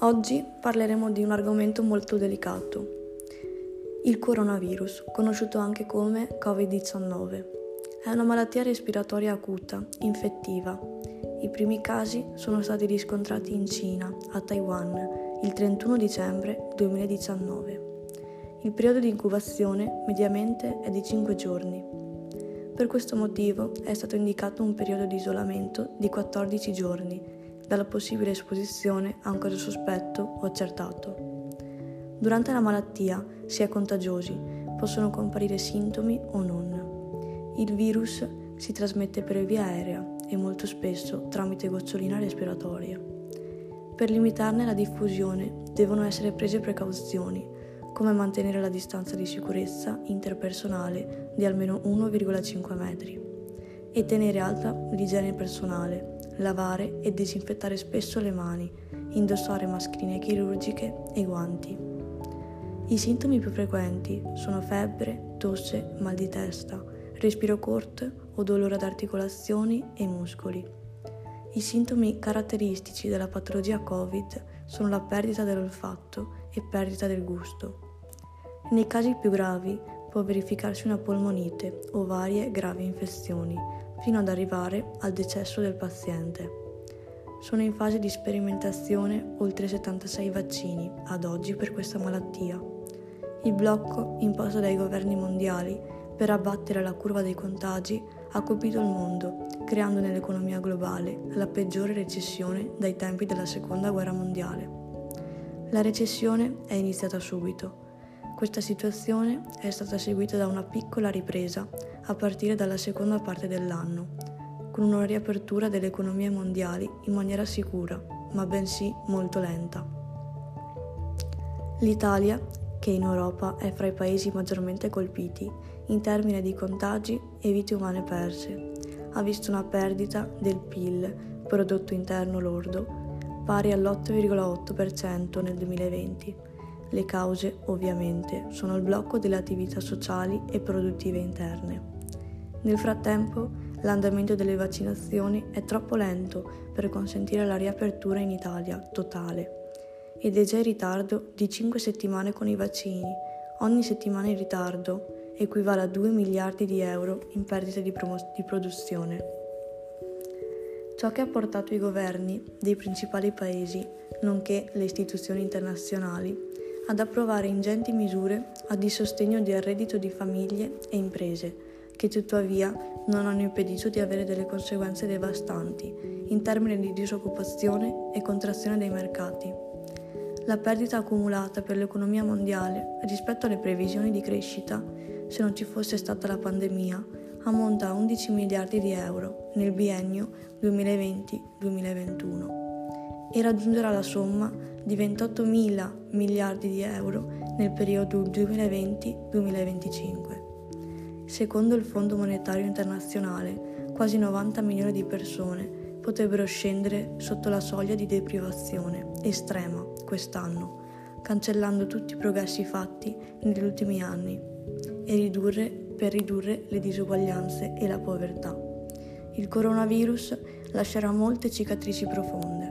Oggi parleremo di un argomento molto delicato, il coronavirus, conosciuto anche come Covid-19. È una malattia respiratoria acuta, infettiva. I primi casi sono stati riscontrati in Cina, a Taiwan, il 31 dicembre 2019. Il periodo di incubazione mediamente è di 5 giorni. Per questo motivo è stato indicato un periodo di isolamento di 14 giorni dalla possibile esposizione a un caso sospetto o accertato. Durante la malattia si è contagiosi, possono comparire sintomi o non. Il virus si trasmette per via aerea e molto spesso tramite gocciolina respiratoria. Per limitarne la diffusione devono essere prese precauzioni, come mantenere la distanza di sicurezza interpersonale di almeno 1,5 metri e tenere alta l'igiene personale lavare e disinfettare spesso le mani, indossare mascherine chirurgiche e guanti. I sintomi più frequenti sono febbre, tosse, mal di testa, respiro corto o dolore ad articolazioni e muscoli. I sintomi caratteristici della patologia Covid sono la perdita dell'olfatto e perdita del gusto. Nei casi più gravi può verificarsi una polmonite o varie gravi infezioni, fino ad arrivare al decesso del paziente. Sono in fase di sperimentazione oltre 76 vaccini ad oggi per questa malattia. Il blocco imposto dai governi mondiali per abbattere la curva dei contagi ha colpito il mondo, creando nell'economia globale la peggiore recessione dai tempi della Seconda Guerra Mondiale. La recessione è iniziata subito questa situazione è stata seguita da una piccola ripresa a partire dalla seconda parte dell'anno, con una riapertura delle economie mondiali in maniera sicura, ma bensì molto lenta. L'Italia, che in Europa è fra i paesi maggiormente colpiti in termini di contagi e vite umane perse, ha visto una perdita del PIL, prodotto interno lordo, pari all'8,8% nel 2020 le cause, ovviamente, sono il blocco delle attività sociali e produttive interne. Nel frattempo, l'andamento delle vaccinazioni è troppo lento per consentire la riapertura in Italia totale ed è già in ritardo di 5 settimane con i vaccini. Ogni settimana in ritardo equivale a 2 miliardi di euro in perdite di, promo- di produzione. Ciò che ha portato i governi dei principali paesi, nonché le istituzioni internazionali, ad approvare ingenti misure a di sostegno del reddito di famiglie e imprese, che tuttavia non hanno impedito di avere delle conseguenze devastanti in termini di disoccupazione e contrazione dei mercati. La perdita accumulata per l'economia mondiale rispetto alle previsioni di crescita, se non ci fosse stata la pandemia, ammonta a 11 miliardi di euro nel biennio 2020-2021 e raggiungerà la somma di 28 mila miliardi di euro nel periodo 2020-2025. Secondo il Fondo Monetario Internazionale, quasi 90 milioni di persone potrebbero scendere sotto la soglia di deprivazione estrema quest'anno, cancellando tutti i progressi fatti negli ultimi anni e ridurre, per ridurre le disuguaglianze e la povertà. Il coronavirus lascerà molte cicatrici profonde